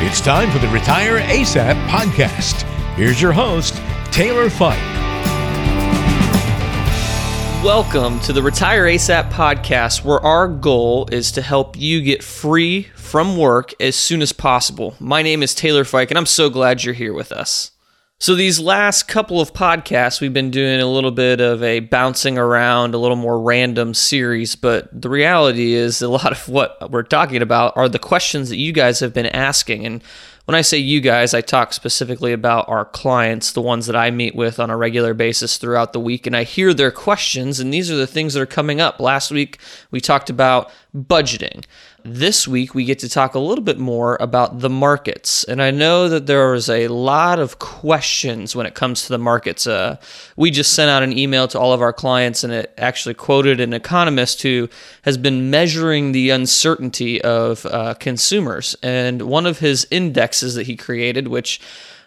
It's time for the Retire ASAP podcast. Here's your host, Taylor Fike. Welcome to the Retire ASAP podcast, where our goal is to help you get free from work as soon as possible. My name is Taylor Fike, and I'm so glad you're here with us. So, these last couple of podcasts, we've been doing a little bit of a bouncing around, a little more random series, but the reality is a lot of what we're talking about are the questions that you guys have been asking. And when I say you guys, I talk specifically about our clients, the ones that I meet with on a regular basis throughout the week, and I hear their questions, and these are the things that are coming up. Last week, we talked about budgeting. This week, we get to talk a little bit more about the markets. And I know that there is a lot of questions when it comes to the markets. Uh, we just sent out an email to all of our clients, and it actually quoted an economist who has been measuring the uncertainty of uh, consumers. And one of his indexes that he created, which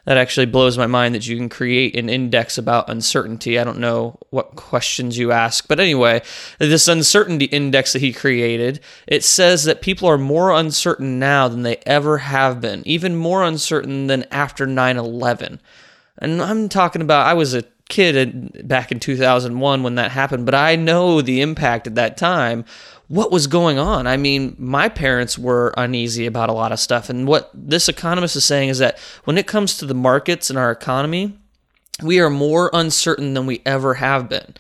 that actually blows my mind that you can create an index about uncertainty. I don't know what questions you ask, but anyway, this uncertainty index that he created, it says that people are more uncertain now than they ever have been, even more uncertain than after 9/11. And I'm talking about I was a kid back in 2001 when that happened, but I know the impact at that time what was going on. I mean, my parents were uneasy about a lot of stuff. And what this economist is saying is that when it comes to the markets and our economy, we are more uncertain than we ever have been.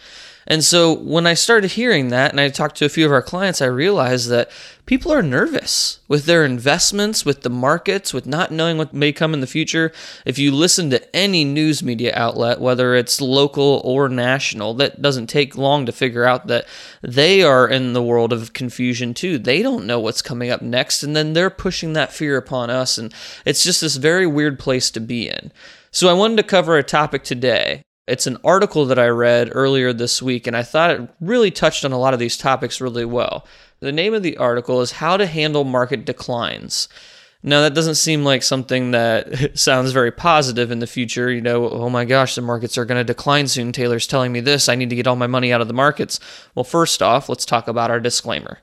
And so when I started hearing that and I talked to a few of our clients, I realized that people are nervous with their investments, with the markets, with not knowing what may come in the future. If you listen to any news media outlet, whether it's local or national, that doesn't take long to figure out that they are in the world of confusion too. They don't know what's coming up next, and then they're pushing that fear upon us. And it's just this very weird place to be in. So I wanted to cover a topic today it's an article that I read earlier this week, and I thought it really touched on a lot of these topics really well. The name of the article is How to Handle Market Declines. Now, that doesn't seem like something that sounds very positive in the future. You know, oh my gosh, the markets are going to decline soon. Taylor's telling me this. I need to get all my money out of the markets. Well, first off, let's talk about our disclaimer.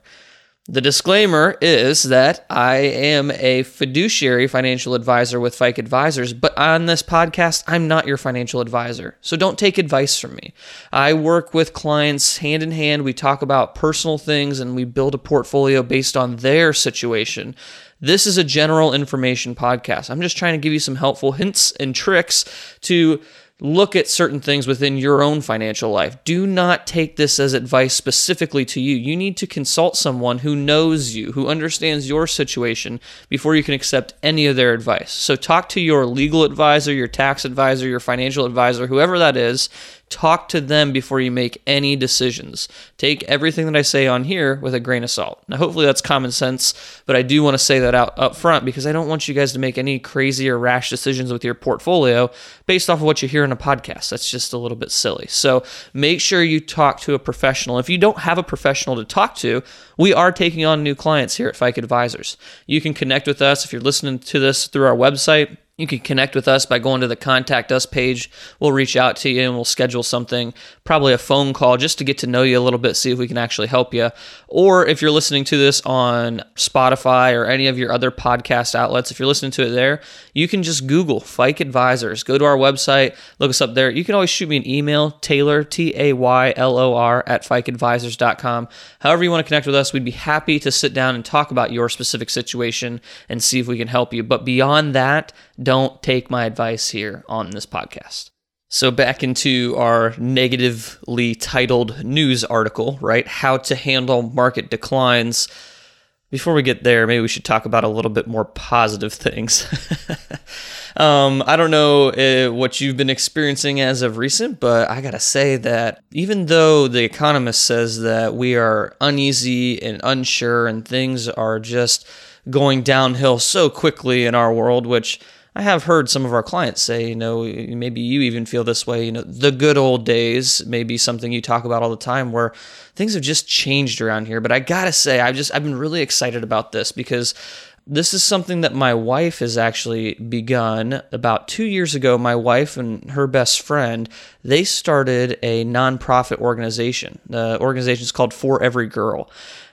The disclaimer is that I am a fiduciary financial advisor with Fike Advisors, but on this podcast, I'm not your financial advisor. So don't take advice from me. I work with clients hand in hand. We talk about personal things and we build a portfolio based on their situation. This is a general information podcast. I'm just trying to give you some helpful hints and tricks to look at certain things within your own financial life. Do not take this as advice specifically to you. You need to consult someone who knows you, who understands your situation before you can accept any of their advice. So talk to your legal advisor, your tax advisor, your financial advisor, whoever that is, Talk to them before you make any decisions. Take everything that I say on here with a grain of salt. Now, hopefully that's common sense, but I do want to say that out up front because I don't want you guys to make any crazy or rash decisions with your portfolio based off of what you hear in a podcast. That's just a little bit silly. So make sure you talk to a professional. If you don't have a professional to talk to, we are taking on new clients here at Fike Advisors. You can connect with us if you're listening to this through our website you can connect with us by going to the contact us page. We'll reach out to you and we'll schedule something, probably a phone call just to get to know you a little bit, see if we can actually help you. Or if you're listening to this on Spotify or any of your other podcast outlets, if you're listening to it there, you can just Google Fike Advisors. Go to our website, look us up there. You can always shoot me an email, Taylor, T A Y L O R, at fikeadvisors.com. However, you want to connect with us, we'd be happy to sit down and talk about your specific situation and see if we can help you. But beyond that, don't take my advice here on this podcast. So, back into our negatively titled news article, right? How to handle market declines. Before we get there, maybe we should talk about a little bit more positive things. um, I don't know uh, what you've been experiencing as of recent, but I gotta say that even though The Economist says that we are uneasy and unsure and things are just going downhill so quickly in our world, which I have heard some of our clients say, you know, maybe you even feel this way, you know, the good old days may be something you talk about all the time where things have just changed around here. But I gotta say, I've just, I've been really excited about this because this is something that my wife has actually begun about two years ago. My wife and her best friend they started a nonprofit organization. The organization is called For Every Girl,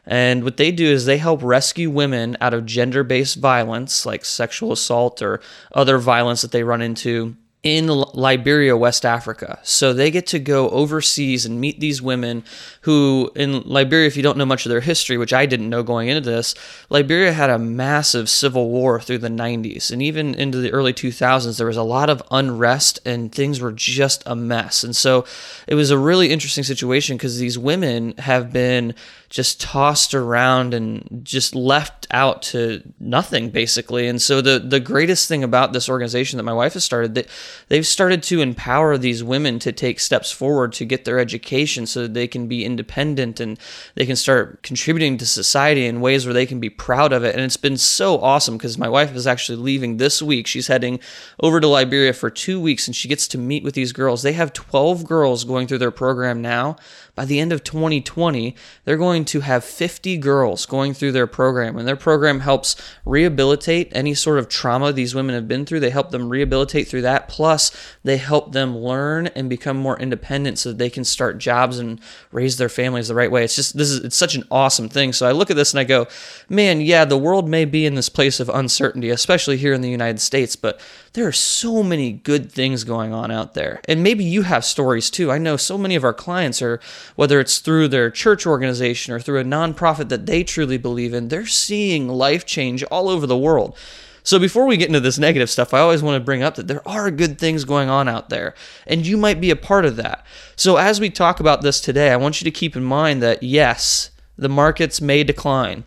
And what they do is they help rescue women out of gender based violence, like sexual assault or other violence that they run into in Liberia, West Africa. So they get to go overseas and meet these women who, in Liberia, if you don't know much of their history, which I didn't know going into this, Liberia had a massive civil war through the 90s. And even into the early 2000s, there was a lot of unrest and things were just a mess. And so it was a really interesting situation because these women have been just tossed around and just left out to nothing basically. And so the the greatest thing about this organization that my wife has started that they've started to empower these women to take steps forward to get their education so that they can be independent and they can start contributing to society in ways where they can be proud of it. And it's been so awesome because my wife is actually leaving this week. She's heading over to Liberia for 2 weeks and she gets to meet with these girls. They have 12 girls going through their program now by the end of 2020, they're going to have 50 girls going through their program. And their program helps rehabilitate any sort of trauma these women have been through. They help them rehabilitate through that. Plus, they help them learn and become more independent so that they can start jobs and raise their families the right way. It's just, this is, it's such an awesome thing. So I look at this and I go, man, yeah, the world may be in this place of uncertainty, especially here in the United States, but there are so many good things going on out there. And maybe you have stories too. I know so many of our clients are, whether it's through their church organization or through a nonprofit that they truly believe in, they're seeing life change all over the world. So before we get into this negative stuff, I always want to bring up that there are good things going on out there, and you might be a part of that. So as we talk about this today, I want you to keep in mind that yes, the markets may decline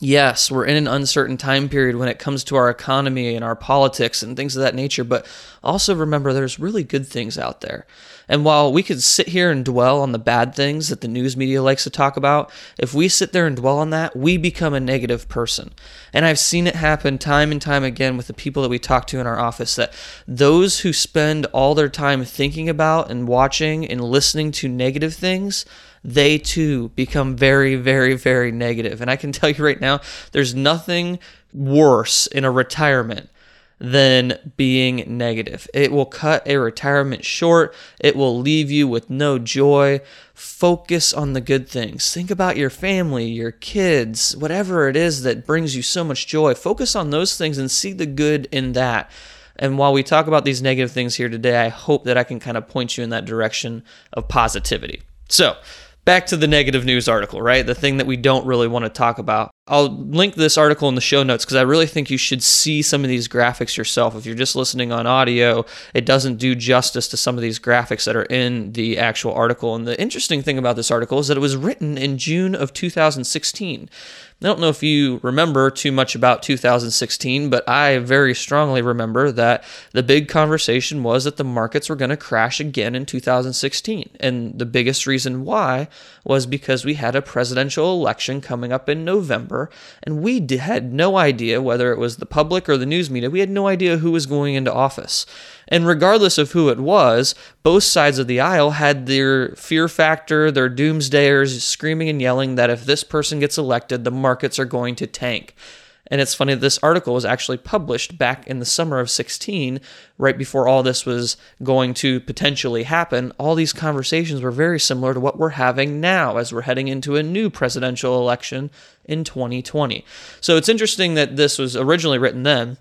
yes, we're in an uncertain time period when it comes to our economy and our politics and things of that nature, but also remember there's really good things out there. And while we could sit here and dwell on the bad things that the news media likes to talk about, if we sit there and dwell on that, we become a negative person. And I've seen it happen time and time again with the people that we talk to in our office that those who spend all their time thinking about and watching and listening to negative things, they too become very, very, very negative. And I can tell you right now, there's nothing worse in a retirement than being negative. It will cut a retirement short. It will leave you with no joy. Focus on the good things. Think about your family, your kids, whatever it is that brings you so much joy. Focus on those things and see the good in that. And while we talk about these negative things here today, I hope that I can kind of point you in that direction of positivity. So, back to the negative news article, right? The thing that we don't really want to talk about. I'll link this article in the show notes because I really think you should see some of these graphics yourself. If you're just listening on audio, it doesn't do justice to some of these graphics that are in the actual article. And the interesting thing about this article is that it was written in June of 2016. I don't know if you remember too much about 2016, but I very strongly remember that the big conversation was that the markets were going to crash again in 2016. And the biggest reason why was because we had a presidential election coming up in November, and we had no idea whether it was the public or the news media, we had no idea who was going into office. And regardless of who it was, both sides of the aisle had their fear factor, their doomsdayers screaming and yelling that if this person gets elected, the markets are going to tank. And it's funny this article was actually published back in the summer of 16, right before all this was going to potentially happen. All these conversations were very similar to what we're having now as we're heading into a new presidential election in 2020. So it's interesting that this was originally written then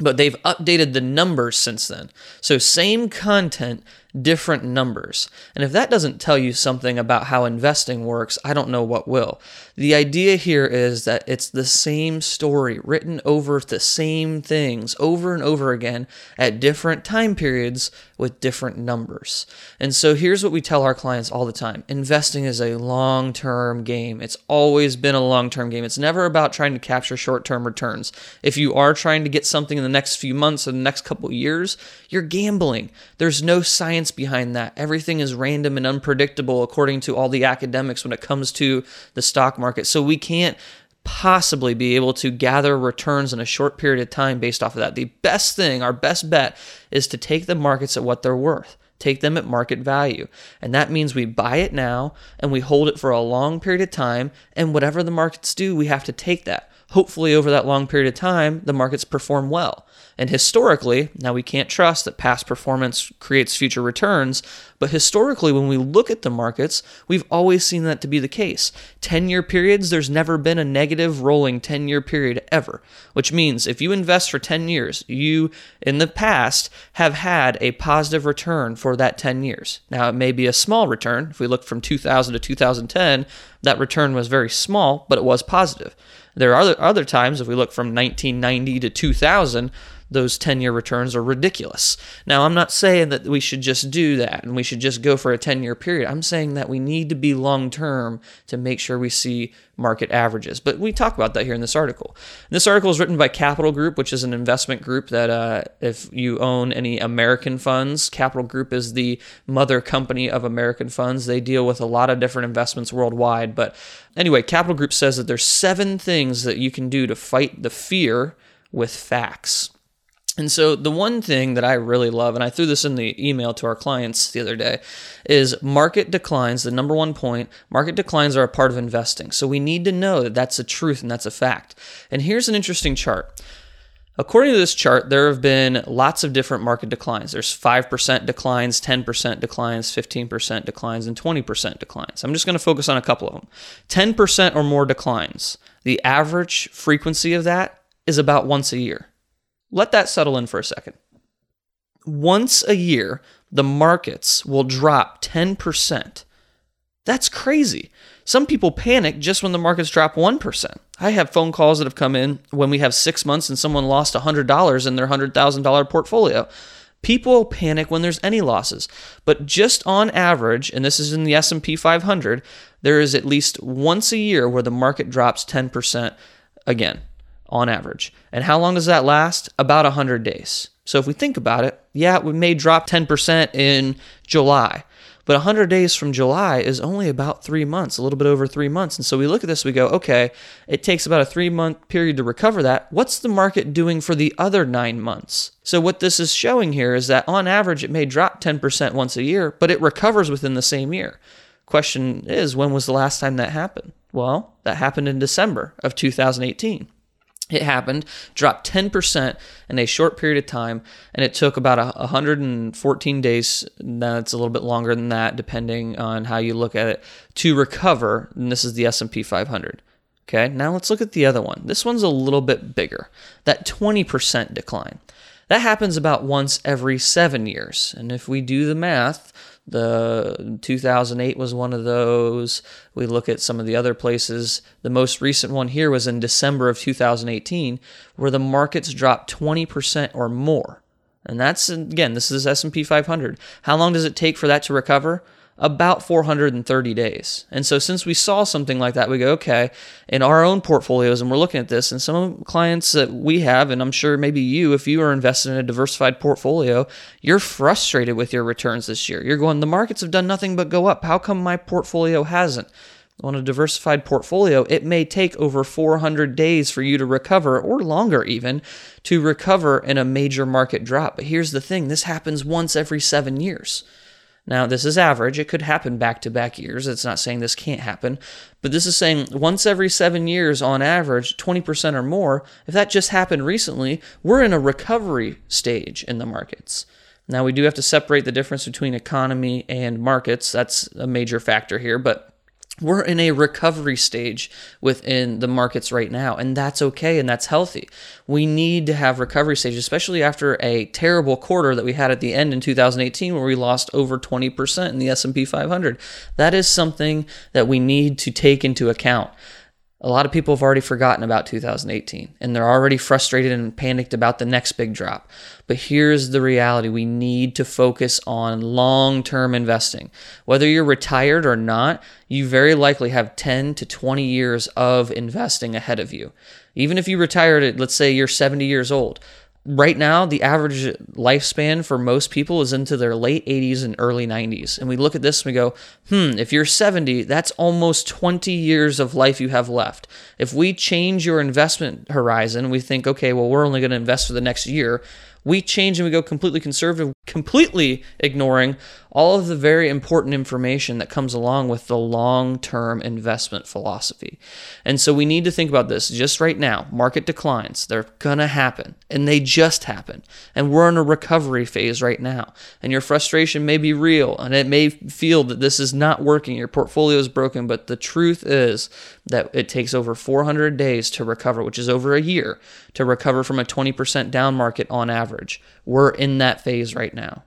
but they've updated the numbers since then. So, same content, different numbers. And if that doesn't tell you something about how investing works, I don't know what will. The idea here is that it's the same story written over the same things over and over again at different time periods with different numbers. And so here's what we tell our clients all the time investing is a long term game. It's always been a long term game. It's never about trying to capture short term returns. If you are trying to get something in the next few months or the next couple years, you're gambling. There's no science behind that. Everything is random and unpredictable according to all the academics when it comes to the stock market market. So we can't possibly be able to gather returns in a short period of time based off of that. The best thing, our best bet, is to take the markets at what they're worth. Take them at market value. And that means we buy it now and we hold it for a long period of time. And whatever the markets do, we have to take that. Hopefully over that long period of time, the markets perform well. And historically, now we can't trust that past performance creates future returns, but historically, when we look at the markets, we've always seen that to be the case. 10 year periods, there's never been a negative rolling 10 year period ever, which means if you invest for 10 years, you in the past have had a positive return for that 10 years. Now, it may be a small return. If we look from 2000 to 2010, that return was very small, but it was positive. There are other, times, if we look from 1990 to 2000, those 10 year returns are ridiculous. Now, I'm not saying that we should just do that and we should just go for a 10 year period. I'm saying that we need to be long term to make sure we see market averages. But we talk about that here in this article. This article is written by Capital Group, which is an investment group that, uh, if you own any American funds, Capital Group is the mother company of American funds. They deal with a lot of different investments worldwide. But anyway, Capital Group says that there's seven things that you can do to fight the fear with facts. And so the one thing that I really love, and I threw this in the email to our clients the other day, is market declines. The number one point market declines are a part of investing. So we need to know that that's a truth and that's a fact. And here's an interesting chart. According to this chart, there have been lots of different market declines. There's 5% declines, 10% declines, 15% declines, and 20% declines. I'm just going to focus on a couple of them. 10% or more declines. The average frequency of that is about once a year. Let that settle in for a second. Once a year, the markets will drop 10%. That's crazy. Some people panic just when the markets drop 1%. I have phone calls that have come in when we have six months and someone lost $100 in their $100,000 portfolio. People panic when there's any losses, but just on average, and this is in the S&P 500, there is at least once a year where the market drops 10% again on average. And how long does that last? About 100 days. So if we think about it, yeah, we may drop 10% in July, but 100 days from July is only about three months, a little bit over three months. And so we look at this, we go, okay, it takes about a three month period to recover that. What's the market doing for the other nine months? So what this is showing here is that on average, it may drop 10% once a year, but it recovers within the same year. Question is, when was the last time that happened? Well, that happened in December of 2018. It happened, dropped 10% in a short period of time, and it took about 114 days. That's a little bit longer than that, depending on how you look at it, to recover. And this is the S&P 500. Okay, now let's look at the other one. This one's a little bit bigger. That 20% decline. That happens about once every seven years. And if we do the math, the 2008 was one of those. We look at some of the other places. The most recent one here was in December of 2018 where the markets dropped 20% or more. And that's again, this is S&P 500. How long does it take for that to recover? About 430 days. And so, since we saw something like that, we go, okay, in our own portfolios, and we're looking at this, and some clients that we have, and I'm sure maybe you, if you are invested in a diversified portfolio, you're frustrated with your returns this year. You're going, the markets have done nothing but go up. How come my portfolio hasn't? On a diversified portfolio, it may take over 400 days for you to recover, or longer even, to recover in a major market drop. But here's the thing this happens once every seven years. Now, this is average. It could happen back to back years. It's not saying this can't happen, but this is saying once every seven years on average, 20% or more. If that just happened recently, we're in a recovery stage in the markets. Now, we do have to separate the difference between economy and markets. That's a major factor here, but we're in a recovery stage within the markets right now, and that's okay and that's healthy. We need to have recovery stages, especially after a terrible quarter that we had at the end in 2018 where we lost over 20% in the S&P 500. That is something that we need to take into account. A lot of people have already forgotten about 2018 and they're already frustrated and panicked about the next big drop. But here's the reality we need to focus on long term investing. Whether you're retired or not, you very likely have 10 to 20 years of investing ahead of you. Even if you retired at, let's say, you're 70 years old, right now the average lifespan for most people is into their late 80s and early 90s and we look at this and we go hmm if you're 70 that's almost 20 years of life you have left if we change your investment horizon we think okay well we're only going to invest for the next year we change and we go completely conservative, completely ignoring all of the very important information that comes along with the long term investment philosophy. And so we need to think about this just right now. Market declines, they're going to happen, and they just happen. And we're in a recovery phase right now. And your frustration may be real, and it may feel that this is not working, your portfolio is broken, but the truth is that it takes over 400 days to recover, which is over a year to recover from a 20% down market on average. We're in that phase right now.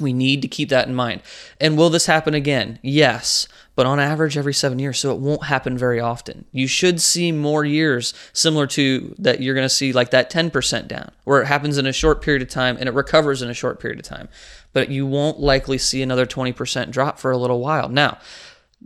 We need to keep that in mind. And will this happen again? Yes, but on average every seven years, so it won't happen very often. You should see more years similar to that you're going to see like that 10% down, where it happens in a short period of time and it recovers in a short period of time. But you won't likely see another 20% drop for a little while. Now,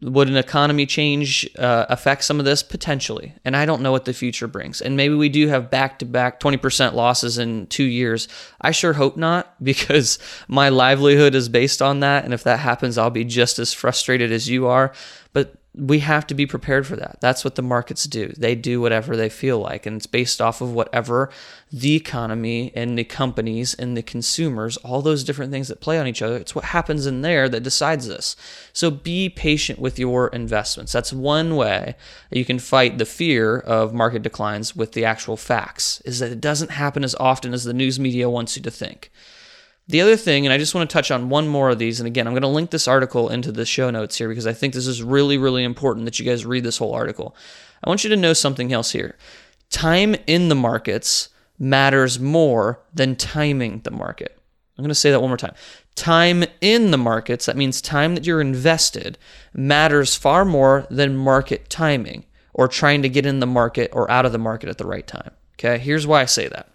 would an economy change uh, affect some of this? Potentially. And I don't know what the future brings. And maybe we do have back to back 20% losses in two years. I sure hope not because my livelihood is based on that. And if that happens, I'll be just as frustrated as you are. But we have to be prepared for that. That's what the markets do. They do whatever they feel like, and it's based off of whatever the economy and the companies and the consumers, all those different things that play on each other. It's what happens in there that decides this. So be patient with your investments. That's one way that you can fight the fear of market declines with the actual facts, is that it doesn't happen as often as the news media wants you to think. The other thing, and I just want to touch on one more of these, and again, I'm going to link this article into the show notes here because I think this is really, really important that you guys read this whole article. I want you to know something else here. Time in the markets matters more than timing the market. I'm going to say that one more time. Time in the markets, that means time that you're invested, matters far more than market timing or trying to get in the market or out of the market at the right time. Okay, here's why I say that.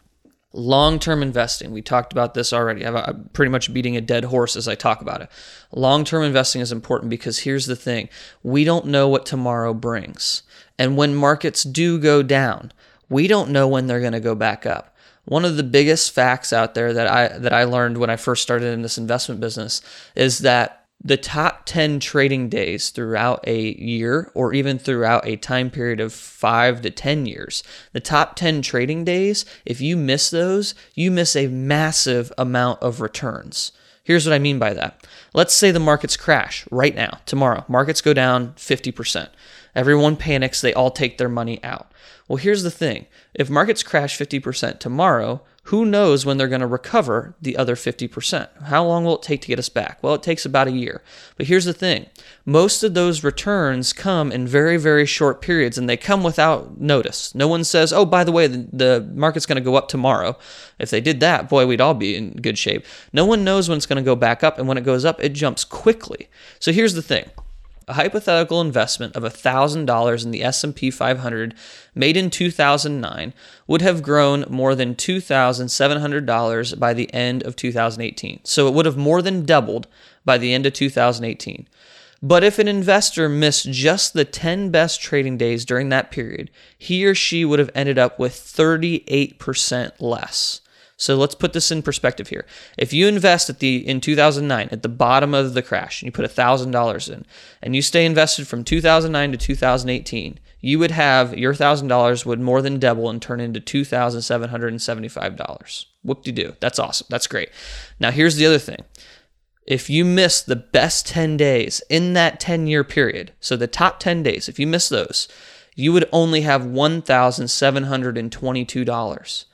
Long term investing, we talked about this already. I'm pretty much beating a dead horse as I talk about it. Long term investing is important because here's the thing we don't know what tomorrow brings. And when markets do go down, we don't know when they're going to go back up. One of the biggest facts out there that I that I learned when I first started in this investment business is that the top 10 trading days throughout a year or even throughout a time period of 5 to 10 years. The top 10 trading days if you miss those you miss a massive amount of returns. Here's what i mean by that. Let's say the markets crash right now tomorrow. Markets go down 50% everyone panics. They all take their money out well here's the thing if markets crash 50% tomorrow who knows when they're going to recover the other 50%? How long will it take to get us back? Well, it takes about a year. But here's the thing most of those returns come in very, very short periods and they come without notice. No one says, oh, by the way, the, the market's going to go up tomorrow. If they did that, boy, we'd all be in good shape. No one knows when it's going to go back up. And when it goes up, it jumps quickly. So here's the thing a hypothetical investment of $1,000 in the S&P 500 made in 2009 would have grown more than $2,700 by the end of 2018. So it would have more than doubled by the end of 2018. But if an investor missed just the 10 best trading days during that period, he or she would have ended up with 38% less. So let's put this in perspective here. If you invest at the in 2009 at the bottom of the crash and you put $1000 in and you stay invested from 2009 to 2018, you would have your $1000 would more than double and turn into $2775. Whoop-de-doo. That's awesome. That's great. Now here's the other thing. If you miss the best 10 days in that 10 year period, so the top 10 days, if you miss those, you would only have $1,722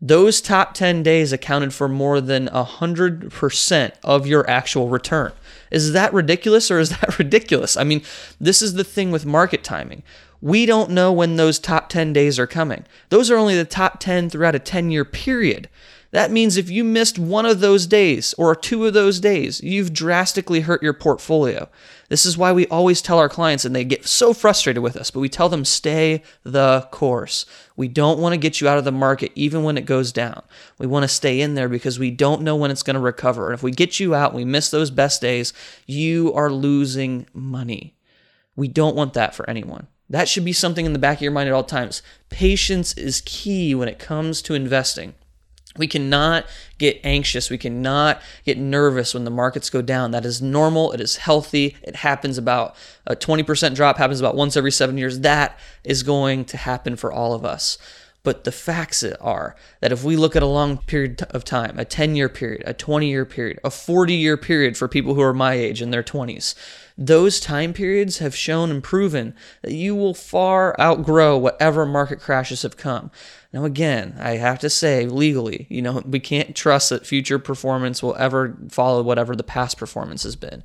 those top 10 days accounted for more than 100% of your actual return. Is that ridiculous or is that ridiculous? I mean, this is the thing with market timing. We don't know when those top 10 days are coming. Those are only the top 10 throughout a 10 year period. That means if you missed one of those days or two of those days, you've drastically hurt your portfolio. This is why we always tell our clients, and they get so frustrated with us, but we tell them stay the course. We don't want to get you out of the market even when it goes down. We want to stay in there because we don't know when it's going to recover. And if we get you out we miss those best days, you are losing money. We don't want that for anyone. That should be something in the back of your mind at all times. Patience is key when it comes to investing. We cannot get anxious. We cannot get nervous when the markets go down. That is normal. It is healthy. It happens about a 20% drop, happens about once every seven years. That is going to happen for all of us. But the facts are that if we look at a long period of time, a 10 year period, a 20 year period, a 40 year period for people who are my age in their 20s, those time periods have shown and proven that you will far outgrow whatever market crashes have come. Now, again, I have to say legally, you know, we can't trust that future performance will ever follow whatever the past performance has been.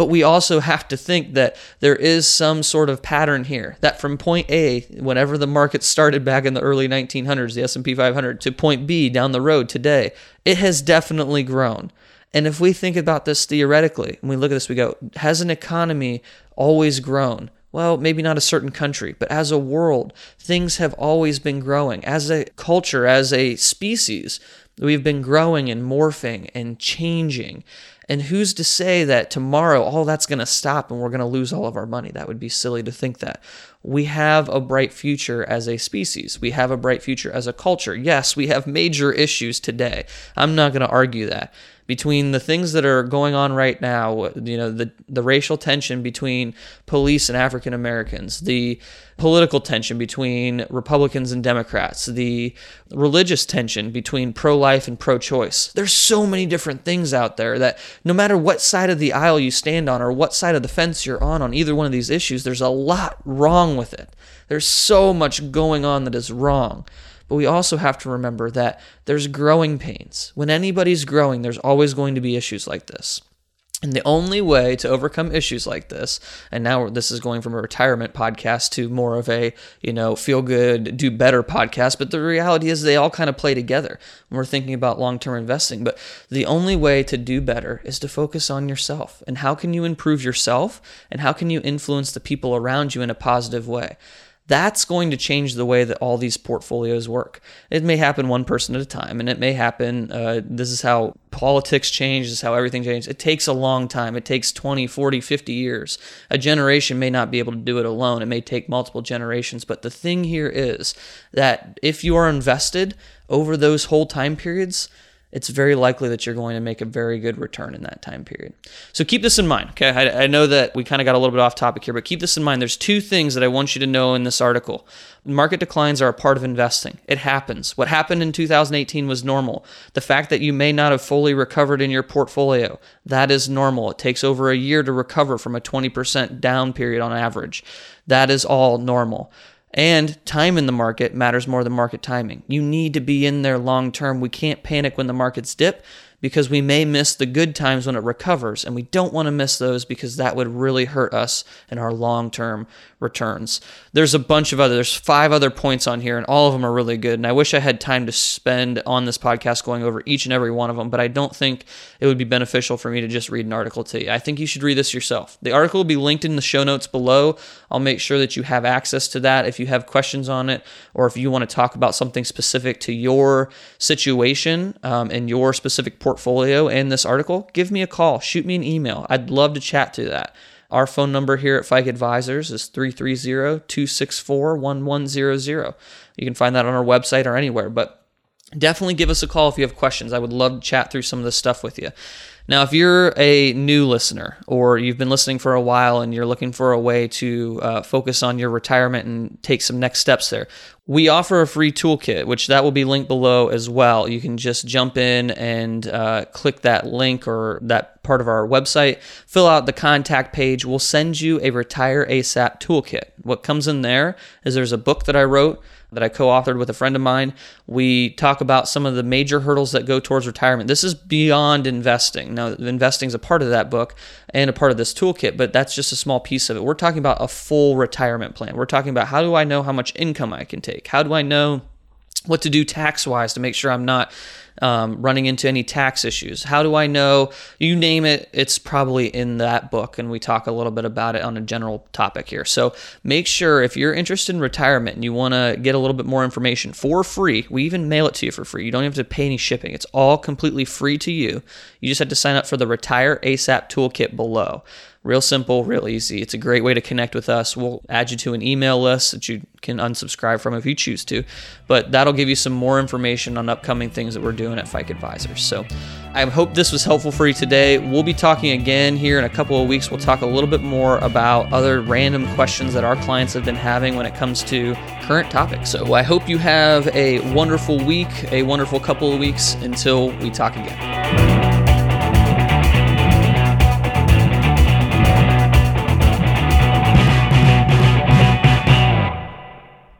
But we also have to think that there is some sort of pattern here that from point A, whenever the market started back in the early 1900s, the S&P 500, to point B down the road today, it has definitely grown. And if we think about this theoretically, and we look at this, we go, has an economy always grown? Well, maybe not a certain country, but as a world, things have always been growing. As a culture, as a species, we've been growing and morphing and changing. And who's to say that tomorrow all that's going to stop and we're going to lose all of our money? That would be silly to think that. We have a bright future as a species. We have a bright future as a culture. Yes, we have major issues today. I'm not going to argue that between the things that are going on right now, you know, the, the racial tension between police and African Americans, the political tension between Republicans and Democrats, the religious tension between pro life and pro choice. There's so many different things out there that no matter what side of the aisle you stand on or what side of the fence you're on on either one of these issues, there's a lot wrong with it. There's so much going on that is wrong. But we also have to remember that there's growing pains. When anybody's growing, there's always going to be issues like this. And the only way to overcome issues like this, and now this is going from a retirement podcast to more of a, you know, feel good, do better podcast, but the reality is they all kind of play together when we're thinking about long term investing. But the only way to do better is to focus on yourself. And how can you improve yourself? And how can you influence the people around you in a positive way? That's going to change the way that all these portfolios work. It may happen one person at a time, and it may happen. Uh, this is how politics change, this is how everything changes. It takes a long time. It takes 20, 40, 50 years. A generation may not be able to do it alone. It may take multiple generations. But the thing here is that if you are invested over those whole time periods, it's very likely that you're going to make a very good return in that time period. So keep this in mind. Okay, I, I know that we kind of got a little bit off topic here, but keep this in mind. There's two things that I want you to know in this article. Market declines are a part of investing. It happens. What happened in 2018 was normal. The fact that you may not have fully recovered in your portfolio, that is normal. It takes over a year to recover from a 20% down period on average. That is all normal. And time in the market matters more than market timing. You need to be in there long term. We can't panic when the markets dip because we may miss the good times when it recovers, and we don't want to miss those because that would really hurt us in our long term returns. There's a bunch of other, there's five other points on here, and all of them are really good. And I wish I had time to spend on this podcast going over each and every one of them, but I don't think it would be beneficial for me to just read an article to you. I think you should read this yourself. The article will be linked in the show notes below. I'll make sure that you have access to that if you have questions on it, or if you want to talk about something specific to your situation um, and your specific portfolio and this article, give me a call, shoot me an email. I'd love to chat to that. Our phone number here at Fike Advisors is 330 264 1100. You can find that on our website or anywhere, but definitely give us a call if you have questions. I would love to chat through some of this stuff with you. Now, if you're a new listener or you've been listening for a while and you're looking for a way to uh, focus on your retirement and take some next steps there, we offer a free toolkit, which that will be linked below as well. You can just jump in and uh, click that link or that part of our website, fill out the contact page. We'll send you a Retire ASAP toolkit. What comes in there is there's a book that I wrote that I co authored with a friend of mine. We talk about some of the major hurdles that go towards retirement. This is beyond investing. Now, investing is a part of that book and a part of this toolkit, but that's just a small piece of it. We're talking about a full retirement plan. We're talking about how do I know how much income I can take? How do I know what to do tax wise to make sure I'm not um, running into any tax issues? How do I know? You name it, it's probably in that book, and we talk a little bit about it on a general topic here. So make sure if you're interested in retirement and you want to get a little bit more information for free, we even mail it to you for free. You don't have to pay any shipping, it's all completely free to you. You just have to sign up for the Retire ASAP Toolkit below. Real simple, real easy. It's a great way to connect with us. We'll add you to an email list that you can unsubscribe from if you choose to, but that'll give you some more information on upcoming things that we're doing at Fike Advisors. So I hope this was helpful for you today. We'll be talking again here in a couple of weeks. We'll talk a little bit more about other random questions that our clients have been having when it comes to current topics. So I hope you have a wonderful week, a wonderful couple of weeks until we talk again.